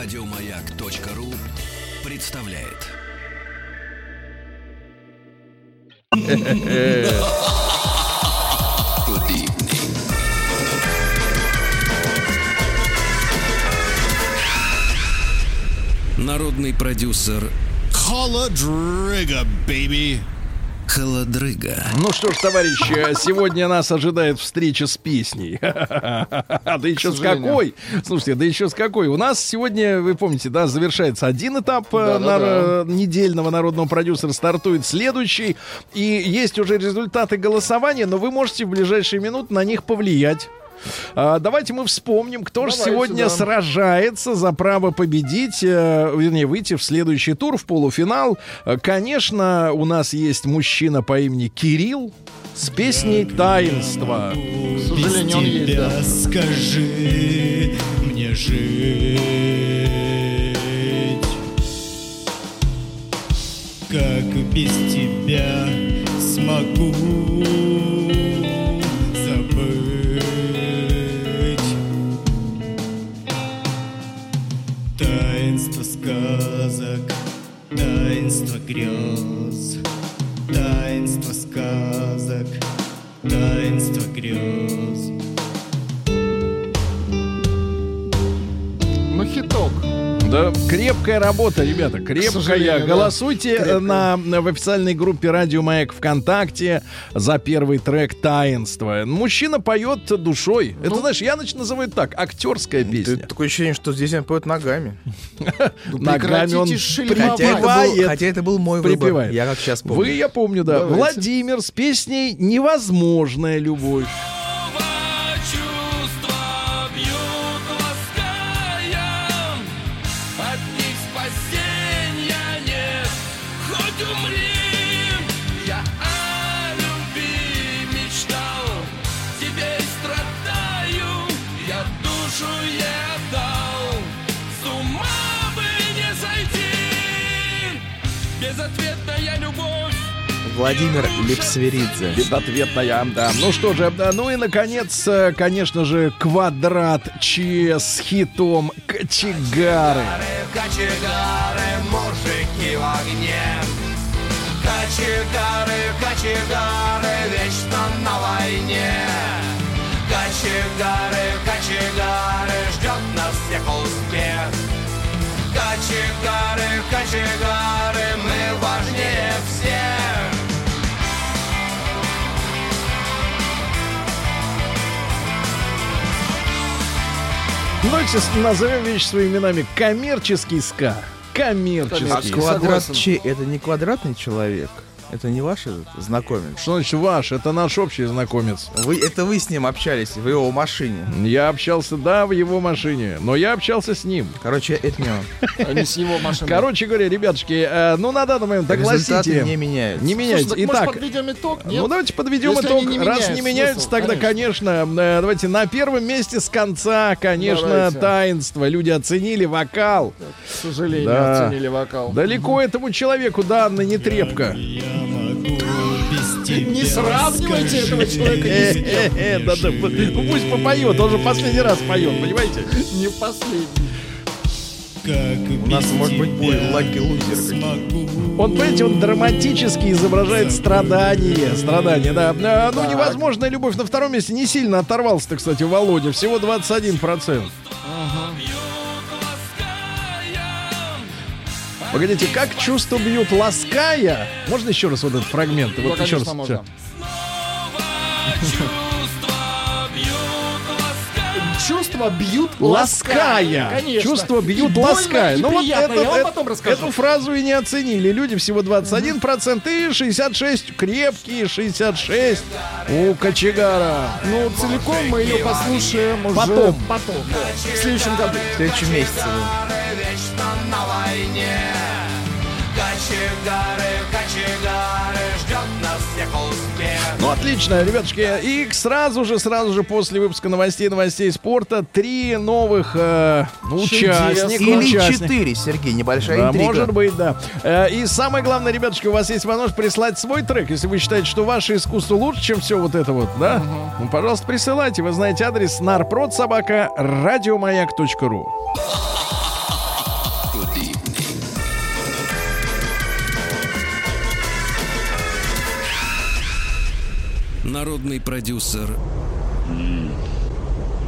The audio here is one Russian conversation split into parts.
Радиомаяк.ру представляет. Народный продюсер Холодрыга, baby. Холодрыга. Ну что ж, товарищи, сегодня нас ожидает встреча с песней. Да еще с какой? Слушайте, да еще с какой? У нас сегодня, вы помните, да, завершается один этап э, нар- недельного народного продюсера, стартует следующий. И есть уже результаты голосования, но вы можете в ближайшие минуты на них повлиять. А, давайте мы вспомним, кто же сегодня сражается за право победить, э, вернее, выйти в следующий тур, в полуфинал. Э, Конечно, у нас есть мужчина по имени Кирилл с песней «Таинство». К сожалению, он есть, да. скажи мне жить. Как без тебя смогу Да, крепкая работа, ребята, крепкая. Голосуйте э, Крепкая. на, в официальной группе Радио Маяк ВКонтакте за первый трек «Таинство». Мужчина поет душой. Это, Ну. знаешь, я называю это так, актерская Ты- песня. такое ощущение, что здесь он поет ногами. Ногами он прекратите шельмовать. Хотя это, был, припевает. хотя это был мой выбор. Я как сейчас помню. Вы, я помню, да. Владимир с песней «Невозможная любовь». Безответная любовь. Владимир Лепсверидзе. Безответная, да. Ну что же, да, ну и, наконец, э, конечно же, квадрат Ч с хитом «Кочегары». Кочегары, мужики в огне Кочегары, кочегары, вечно на войне Кочегары, кочегары, ждет нас всех успех Кочегары, кочегары, мы важнее всех Давайте с- назовем вещи своими именами. Коммерческий ска. Коммерческий. А квадрат. Ч это не квадратный человек? Это не ваш этот знакомец? Что значит ваш? Это наш общий знакомец. Вы, это вы с ним общались в его машине. Я общался, да, в его машине, но я общался с ним. Короче, это не он. А не с его машины. Короче говоря, ребятушки, э, ну на данный момент Результаты огласите. не меняются. Не может, Итак, подведем итог? Нет? Ну давайте подведем итог. Раз не меняются, тогда, конечно, э, давайте на первом месте с конца, конечно, таинство. Люди оценили вокал. К сожалению, Да. оценили вокал. Далеко этому человеку данная не трепка. Не сравнивайте этого человека ни с кем. Да, ну пусть попоет, он же последний раз поет, понимаете? Не последний. Как У нас может быть будет лаки лузер. Он, понимаете, он драматически изображает страдания. Страдания, да. А, Ну, невозможная любовь на втором месте. Не сильно оторвался-то, кстати, Володя. Всего 21%. Погодите, как чувства бьют лаская? Можно еще раз вот этот фрагмент? Ну, Вот еще конечно, раз. можно. Чувства бьют Лаская. Конечно. Чувства бьют И лаская. Ну вот это- Я вам это- потом расскажу. эту фразу и не оценили. Люди всего 21% и 66 крепкие 66 у кочегара. Ну, целиком мы ее послушаем уже Потом. потом. да. В следующем году. В следующем месяце. вечно отлично, ребятушки. И сразу же, сразу же после выпуска новостей, новостей спорта, три новых э, ну, участника. Или четыре, Сергей, небольшая Да, интрига. может быть, да. Э, И самое главное, ребятушки, у вас есть возможность прислать свой трек. Если вы считаете, что ваше искусство лучше, чем все вот это вот, да? Ну, пожалуйста, присылайте. Вы знаете адрес нарпродсобака радиомаяк.ру Народный продюсер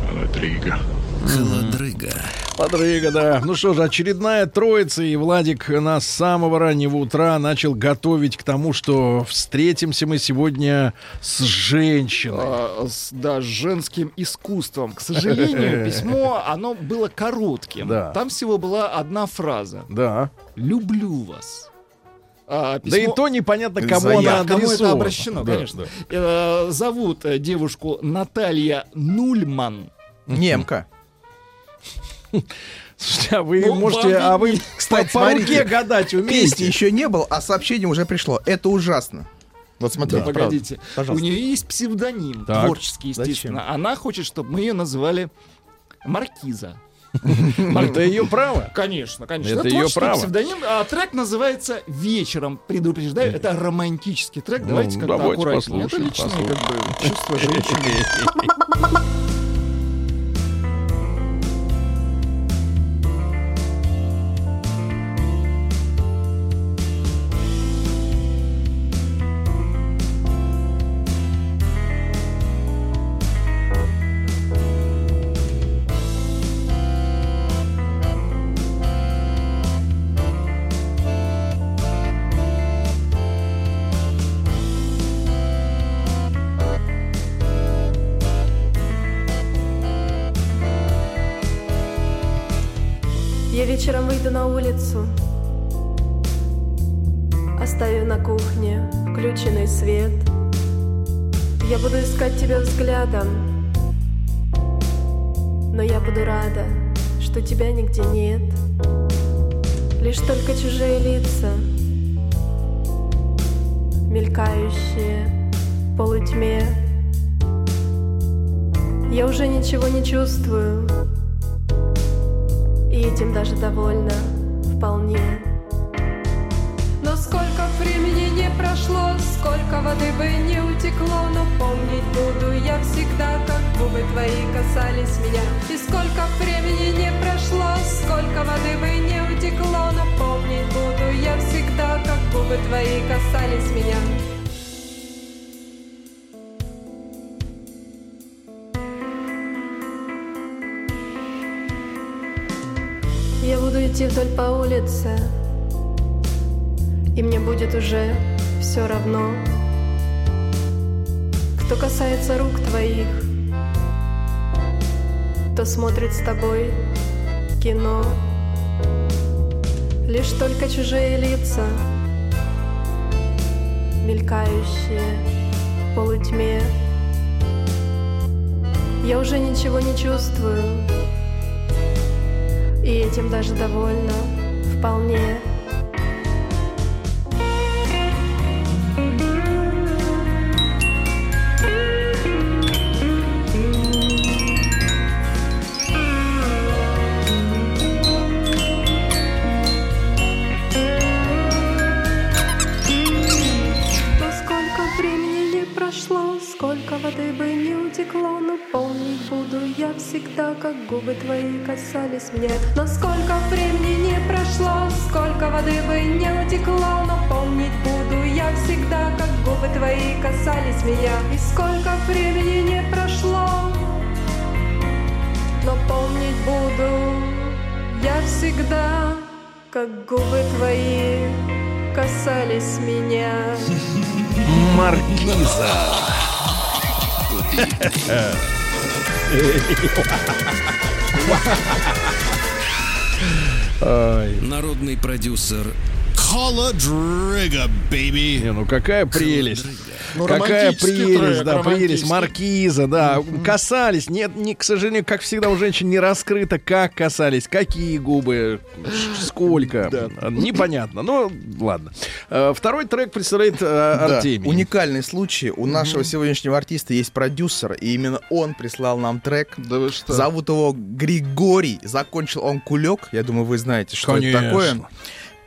Холодрыга. Холодрыга. Подрыга, да. Ну что же, очередная троица, и Владик нас с самого раннего утра начал готовить к тому, что встретимся мы сегодня с женщиной. А, с- да, с женским искусством. К сожалению, письмо, оно было коротким. Да. Там всего была одна фраза. Да. «Люблю вас». А, Да и письмо- то непонятно, кому Заявка. она кому это обращено, Да, конечно. да. Э, Зовут э, девушку Наталья Нульман. Немка. Слушайте, а вы Ну, можете, вам а вы. Кстати, по, по руке смотрите, гадать Песни умеете? еще не было, а сообщение уже пришло. Это ужасно. Вот смотрите, Да, погодите. Пожалуйста. У нее есть псевдоним, Так. творческий, естественно. Она хочет, чтобы мы ее называли Маркиза. Это ее право. Конечно, конечно. Это творческий право. псевдоним. А трек называется «Вечером». Предупреждаю, это романтический трек. Давайте Ну, как-то аккуратнее. Это личное бы, чувство женщины. искать тебя взглядом, но я буду рада, что тебя нигде нет. Лишь только чужие лица, мелькающие в полутьме. Я уже ничего не чувствую, и этим даже довольна вполне. Не прошло, сколько воды бы не утекло, но помнить буду я всегда, как губы твои касались меня. И сколько времени не прошло, сколько воды бы не утекло, но помнить буду я всегда, как губы твои касались меня. Я буду идти вдоль по улице, и мне будет уже все равно, кто касается рук твоих, кто смотрит с тобой кино. Лишь только чужие лица, мелькающие в полутьме. Я уже ничего не чувствую, и этим даже довольна вполне. Касались меня. Но сколько времени не прошло, сколько воды бы не утекло, но помнить буду я всегда, как губы твои касались меня. И сколько времени не прошло, но помнить буду я всегда, как губы твои касались меня. Маркиза. Народный продюсер Холодрыга, baby. не, ну какая прелесть. Ну, Какая прелесть, трек, да, прелесть. Маркиза, да. Касались. Нет, не, к сожалению, как всегда у женщин не раскрыто, как касались, какие губы, сколько. Непонятно. Ну, ладно. Э, Второй трек представляет э, Да, Артемий. уникальный случай. У нашего сегодняшнего артиста есть продюсер, и именно он прислал нам трек. Да вы что? Зовут его Григорий. Закончил он кулек. Я думаю, вы знаете, что Конечно. это такое.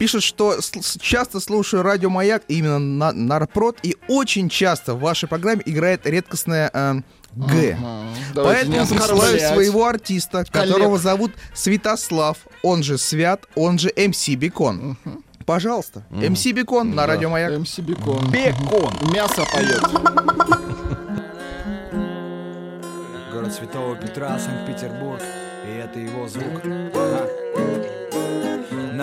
Пишет, что часто слушаю радио Маяк, именно на, Нарпрод, и очень часто в вашей программе играет редкостная э, Г. Не Поэтому оскорблять. своего артиста, Коллег. которого зовут Святослав, он же Свят, он же МС Бекон. Пожалуйста, МС Бекон на радио Маяк. МС Бекон. Бекон. Мясо поет. Город Святого Петра, Санкт-Петербург И это его звук Ага.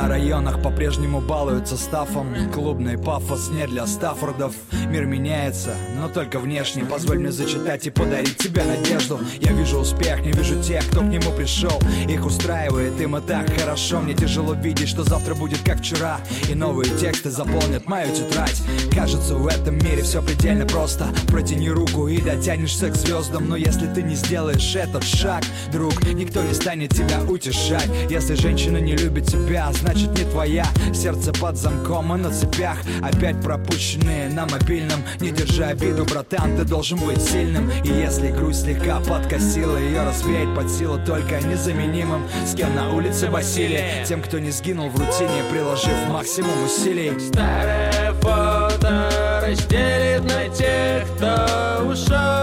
На районах по-прежнему балуются стафом. Клубный пафос не для Стаффордов. Мир меняется, но только внешне. Позволь мне зачитать и подарить тебе надежду. Я вижу успех, не вижу тех, кто к нему пришел. Их устраивает, им и так хорошо. Мне тяжело видеть, что завтра будет как вчера. И новые тексты заполнят мою тетрадь. Кажется, в этом мире все предельно просто. Протяни руку и дотянешься к звездам Но если ты не сделаешь этот шаг, друг Никто не станет тебя утешать. Если женщина не любит тебя, значит не твоя. Сердце под замком и на цепях. Опять пропущенные на мобильном. Не держи обиду, братан, ты должен быть сильным. И если грусть слегка подкосила Ее развеять под силу только незаменимым. С кем на улице Василий? Тем, кто не сгинул в рутине Приложив максимум усилий. Старое фото разделит на тех, кто ушел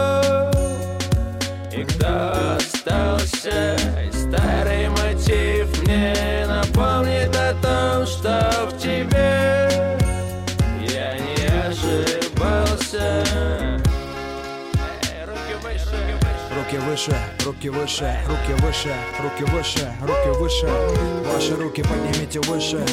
Руки выше, руки выше, руки выше, руки выше, руки выше. Ваши руки поднимите выше.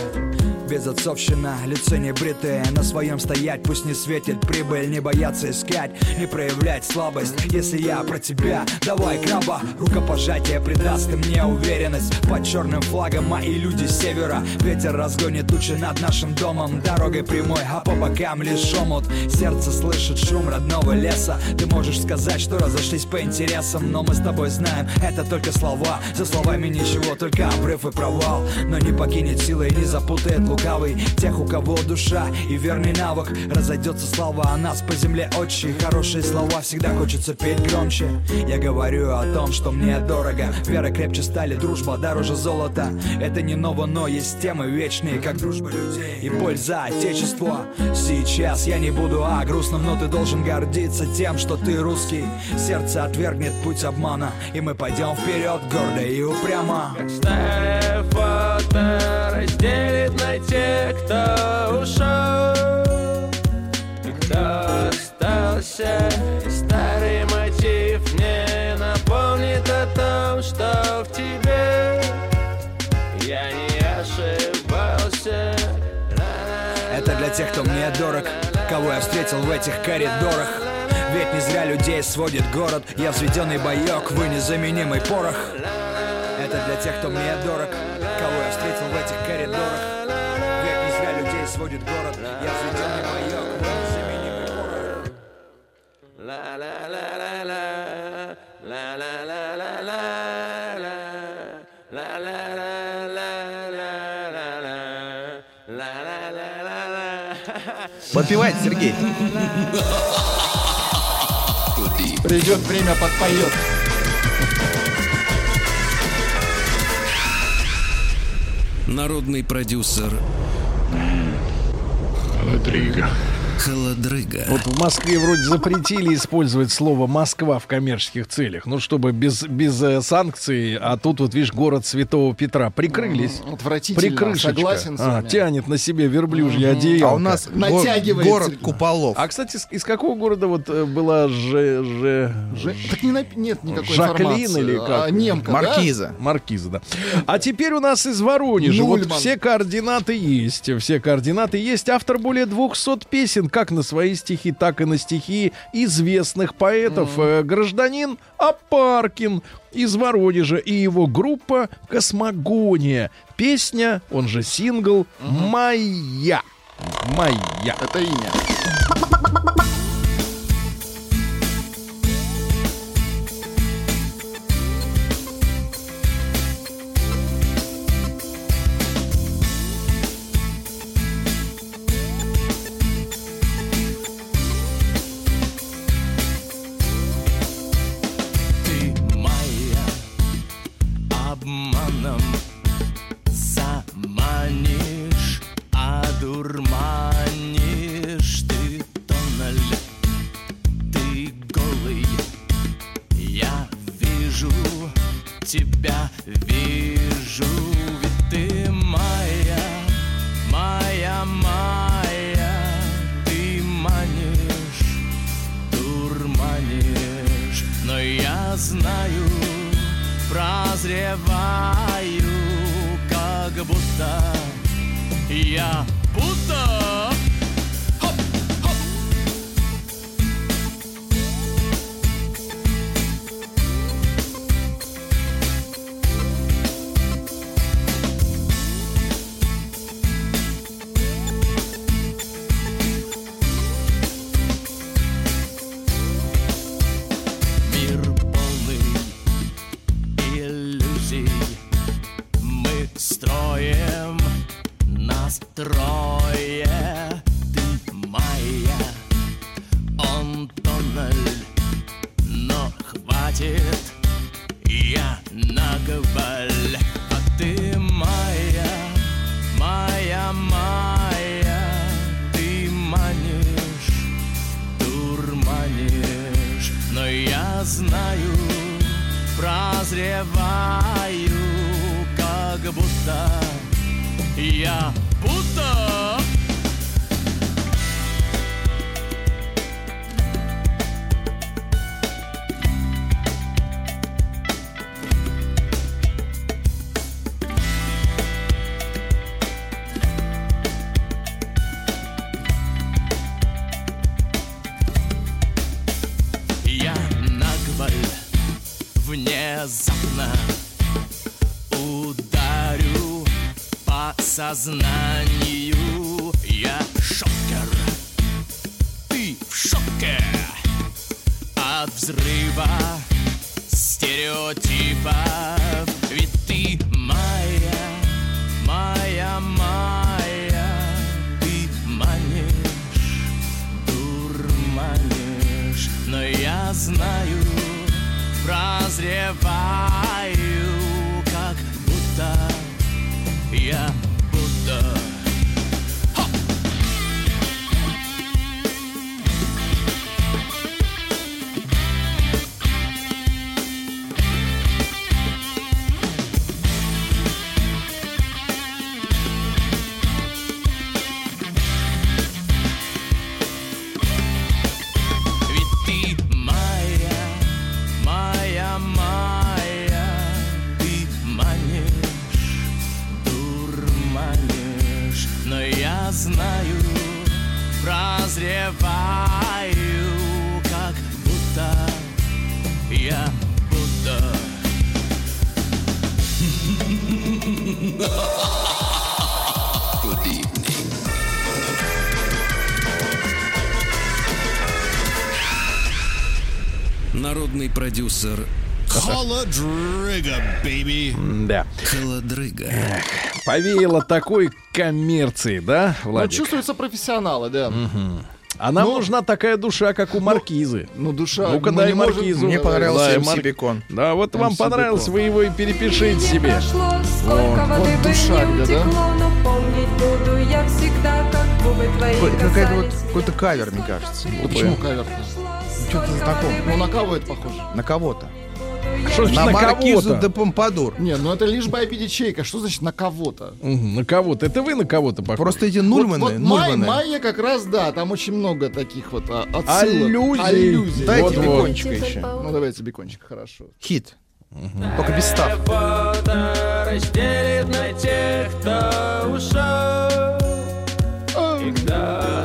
Безотцовщина, лицо не бритые На своем стоять, пусть не светит. Прибыль Не бояться искать, не проявлять слабость. Если я про тебя, давай краба Рукопожатие придаст и мне уверенность. Под черным флагом мои люди севера. Ветер разгонит тучи над нашим домом. Дорогой прямой, а по бокам лишь омут. Сердце слышит шум родного леса. Ты можешь сказать, что разошлись по интересам Но мы с тобой знаем, это только слова. За словами ничего, только обрыв и провал. Но не покинет силы и не запутает лукавый Тех, у кого душа и верный навык. Разойдется слава о нас по земле. Отчи Хорошие слова всегда хочется петь громче. Я говорю о том, что мне дорого. Вера крепче стали, дружба дороже золота Это не ново, но есть темы вечные Как дружба людей и боль за отечество Сейчас я не буду о грустном Но ты должен гордиться тем, что ты русский. Сердце отвергнет путь обмана И мы пойдем вперед гордо и упрямо. Старое фото разделит на тех, кто ушел. И кто остался И старый мотив мне напомнит о том, что в тебе Я не ошибался. Это для тех, кто мне дорог Кого я встретил в этих коридорах Ведь не зря людей сводит город Я взведенный боек, вы незаменимый порох Это для тех, кто мне дорог Кого я встретил в этих коридорах Ведь не зря людей сводит город Я взведенный боек, вы незаменимый порох Ла-ла-ла-ла-ла, ла-ла-ла-ла-ла. Подпевает Сергей. Придет время, подпоет. Народный продюсер Родриго. Холодрыга. Вот в Москве вроде запретили использовать слово Москва в коммерческих целях. Ну, чтобы без, без э, санкций, а тут вот, видишь, город Святого Петра. Прикрылись. Отвратительно, Прикрышечка. согласен с А, тянет на себе верблюжье одеяло. А у нас го- Натягивается. город куполов. А, кстати, с- из какого города вот э, была же... же... Же- Так не нап- нет никакой Жаклин информации. или как? А, немка, да? Маркиза. Маркиза, да. А теперь у нас из Воронежа. Вот Нульман. все координаты есть. Все координаты есть. Автор более 200 песен, как на свои стихи, так и на стихи известных поэтов. Э, Гражданин Апаркин из Воронежа и его группа Космогония. Песня, он же сингл «Моя». «Моя». Это имя. Прозреваю, как будто я будто по сознанию. Знаю, прозреваю, как будто я будто. Народный продюсер Холодрыга, baby. Да. Холодрыга. Повеяло такой коммерции, да, Ну, Владик? чувствуются профессионалы, да. А нам Ну, нужна такая душа, как у маркизы. Ну, душа... Ну-ка, мы дай маркизу. Мне понравился да, Бекон. Да, вот вам МС понравилось, Бекон. вы его и перепишите себе. прошло, сколько воды вот бы душа не где, да? утекло, но помнить буду я всегда, как губы твои Какой- Какая-то вот какой-то кавер, мне кажется. Вот почему кавер Что-то знакомое. Ну, на кого это похоже? На кого-то. Что значит На на маркизу кого-то? де Помпадур. Не, ну это лишь бы ячейка. Что значит на кого-то? Мгм, На кого-то. Это вы на кого-то похожи? Просто эти Вот, нульманы, вот Май- нульманы. Майя как раз, да, там очень много таких вот а, отсылок. Аллюзий. Аллюзий. Дайте Вот, вот. бекончика еще. Ну, давайте бекончик, хорошо. Хит. Только без став. разделит на тех, кто ушел И кто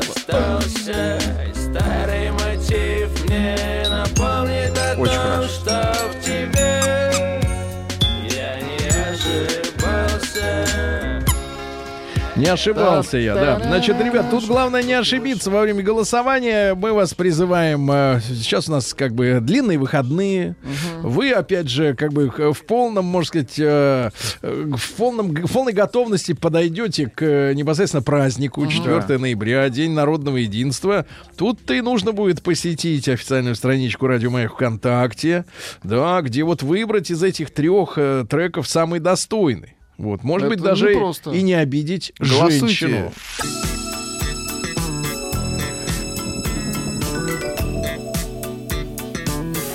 Не ошибался я, да. Значит, ребят, тут главное не ошибиться во время голосования. Мы вас призываем. э, Сейчас у нас как бы длинные выходные. Вы, опять же, как бы х- в полном, можно сказать, э, э, в, полном, в полной готовности подойдете к э, непосредственно празднику 4 ноября, День народного единства. Тут-то и нужно будет посетить официальную страничку Радио Маяк ВКонтакте, да, где вот выбрать из этих трех э, треков самый достойный. Вот, может Это быть, даже непросто. и не обидеть Голосуйте. женщину.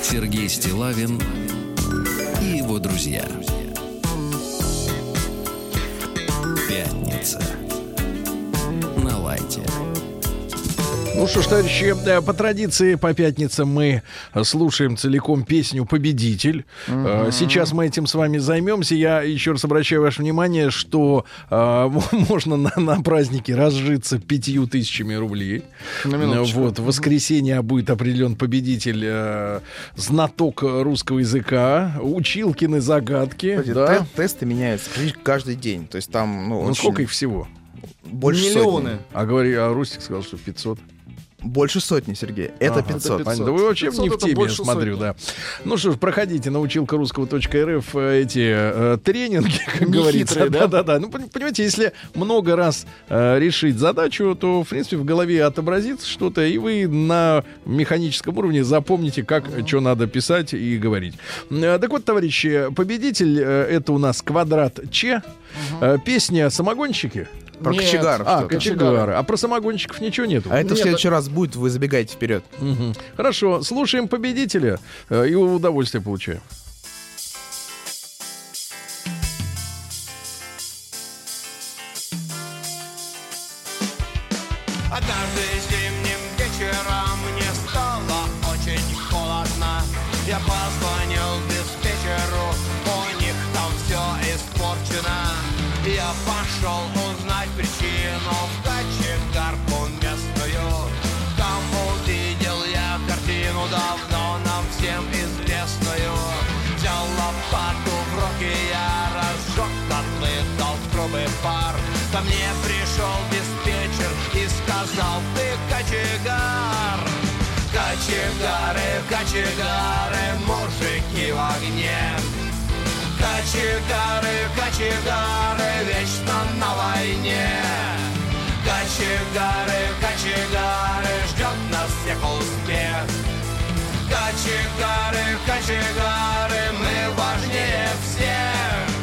Сергей Стилавин и его друзья. Пятница. На лайте. Ну что ж, товарищи, э, по традиции по пятницам мы слушаем целиком песню «Победитель». Э, Сейчас мы этим с вами займемся. Я еще раз обращаю ваше внимание, что э, можно на, на празднике разжиться пятью тысячами рублей. На минуточку. Вот, в воскресенье будет определен победитель, э, знаток русского языка, училкины загадки. Кстати, да. те- тесты меняются каждый день. То есть там, ну, Ну, очень- сколько их всего? больше Миллионы. сотни. А, говори, а Рустик сказал, что 500. Больше сотни, Сергей. Это Ага, 500. это Понятно. Да вы вообще 500 не в теме, я смотрю, сотни. да. Ну что ж, проходите на училкарусского.рф э, эти э, тренинги, как говорится. Нехитрые, да? Да-да-да. Ну, пон- понимаете, если много раз э, решить задачу, то, в принципе, в голове отобразится что-то, и вы на механическом уровне запомните, как, что надо писать и говорить. Э, Так вот, товарищи, победитель э, это у нас квадрат Ч. Э, Песня «Самогонщики». Про Нет. кочегаров А, кочегары. А про самогонщиков ничего нету. А это в Нет, следующий раз будет, вы забегаете вперед. Мгм. Хорошо, слушаем победителя э, и удовольствие получаем. Пар. Ко мне пришел диспетчер и сказал, ты кочегар. Кочегары, кочегары, мужики в огне. Кочегары, кочегары, вечно на войне. Кочегары, кочегары, ждет нас всех успех. Кочегары, кочегары, мы важнее всех.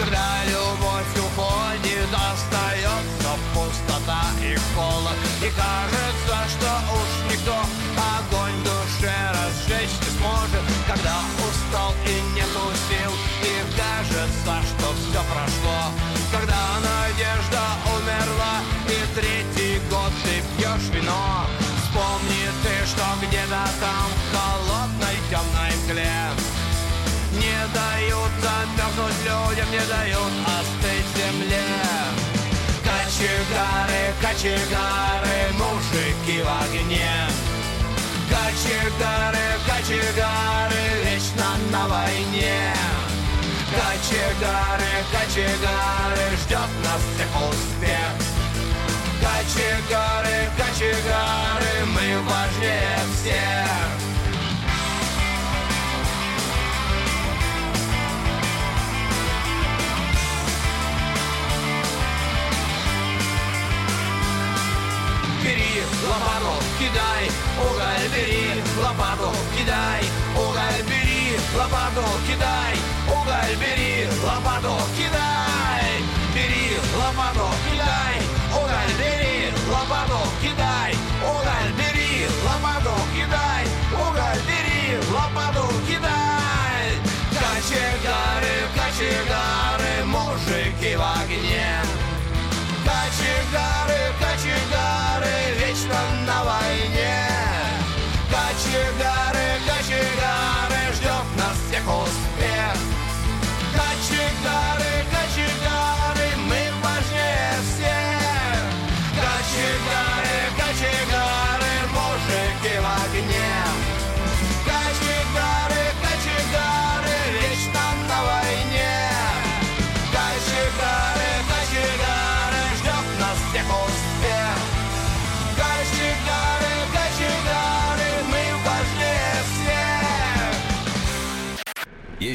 Когда любовь уходит, остается пустота и холод. И кажется, что уж никто огонь в душе разжечь не сможет Когда устал и нету дают остыть земле. Кочегары, кочегары, мужики в огне. Кочегары, кочегары, вечно на войне. Кочегары, кочегары, ждет нас всех успех. Кочегары, кочегары, лопату, кидай, бери лопату, кидай, уголь бери, лопату, кидай, уголь бери, лопату, кидай, уголь бери, лопату, кидай. Кочегары, кочегары, мужики в огне.